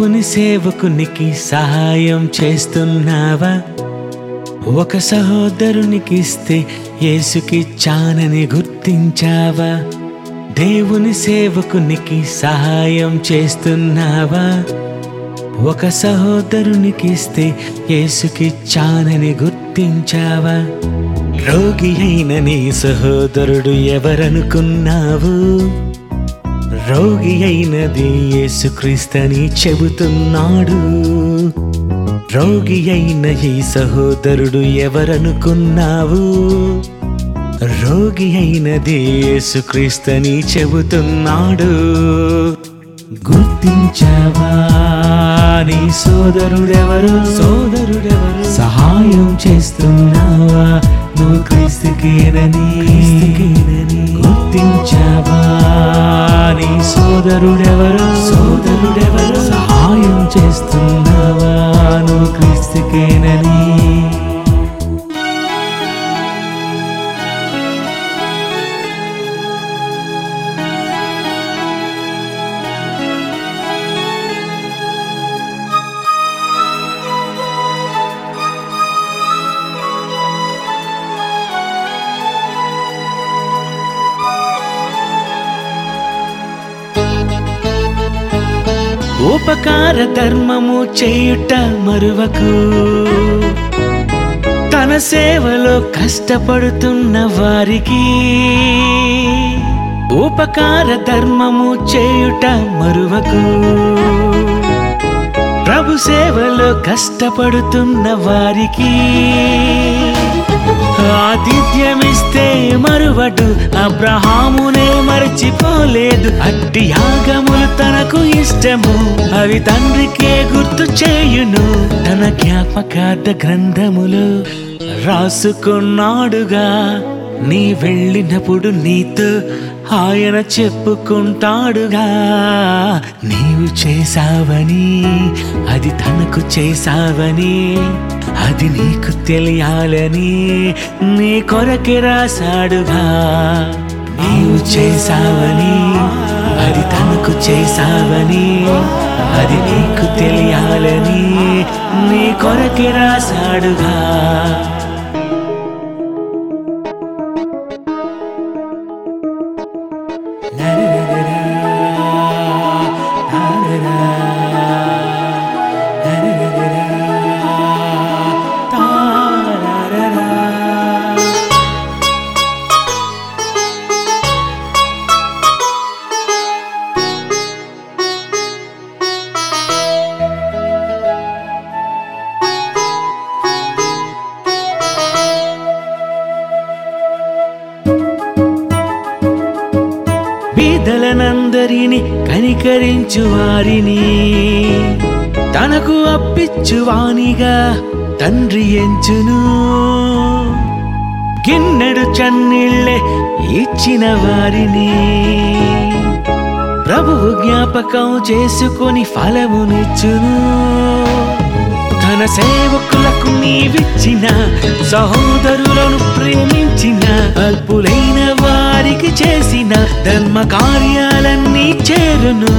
దేవుని సేవకునికి సహాయం చేస్తున్నావా? ఒక సహోదరునికి ఇస్తే యేసుకిచ్చానని గుర్తించావా? దేవుని సేవకునికి సహాయం చేస్తున్నావా? ఒక సహోదరునికి ఇస్తే యేసుకిచ్చానని గుర్తించావా? రోగి అయిన నీ సహోదరుడు ఎవరనుకున్నావు? రోగి అయినది యేసుక్రీస్తని చెబుతున్నాడు. రోగి అయిన ఈ సహోదరుడు ఎవరనుకున్నావు? రోగి అయినది యేసుక్రీస్తని చెబుతున్నాడు. గుర్తించావా నీ సోదరుడెవరు? సోదరుడెవరు? సహాయం చేస్తున్నావా? నువ్వు క్రీస్తుకేనని? గుర్తించావా నీ సోదరుడెవరు? సోదరుడెవరు? సహాయం చేస్తున్నావా నువ్వు క్రీస్తుకేనని. ఉపకార ధర్మము చేయుట మరువకు. తన సేవలో కష్టపడుతున్న వారికి ఉపకార ధర్మము చేయుట మరువకు. ప్రభు సేవలో కష్టపడుతున్న వారికి ఆతిథ్యమిస్తే మరువడు అబ్రహామునే మరచిపోలేదు. అట్టి యాగములు తనకు ఇష్టము. అవి తండ్రికే గుర్తు చేయును. తన జ్ఞాపకార్థ గ్రంథములు రాసుకున్నాడుగా. నీ వెళ్ళినప్పుడు నీతో ఆయన చెప్పుకుంటాడుగా. నీవు చేసావని అది తనకు చేసావని అది నీకు తెలియాలని నీ కొరకి రాశాడుగా. నీవు చేసావని అది తనకు చేసావని అది నీకు తెలియాలని నీ కొరకి రాశాడుగా. కనికరించు వారిని. తనకు అప్పిచ్చువానిగా తండ్రి ఎంచును. గిన్నెడు చన్నీళ్ళే ఇచ్చిన వారిని. ప్రభువు జ్ఞాపకం చేసుకొని ఫలమునిచ్చును. తన సేవకులకు నీవిచ్చిన సహోదరులను ప్రేమించిన అల్పులైన వారికి చేసిన ధర్మ కార్యాలన్నీ చేరును.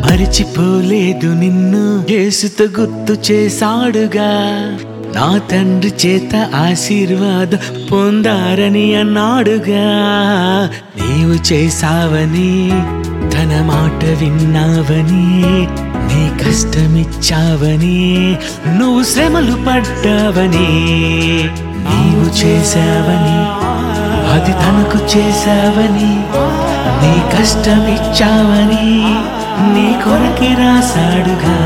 మరిచిపోలేదు నిన్ను యేసుతో గుర్తు చేశాడుగా. నా తండ్రి చేత ఆశీర్వాదం పొందారని అన్నాడుగా. నీవు చేసావని తన మాట విన్నావని నీ కష్టమిచ్చావని నువ్వు శ్రమలు పడ్డావని నీవు చేశావని అది తనకు చేశావని నీ కష్టమిచ్చావని నీ కొరకి రాశాడుగా.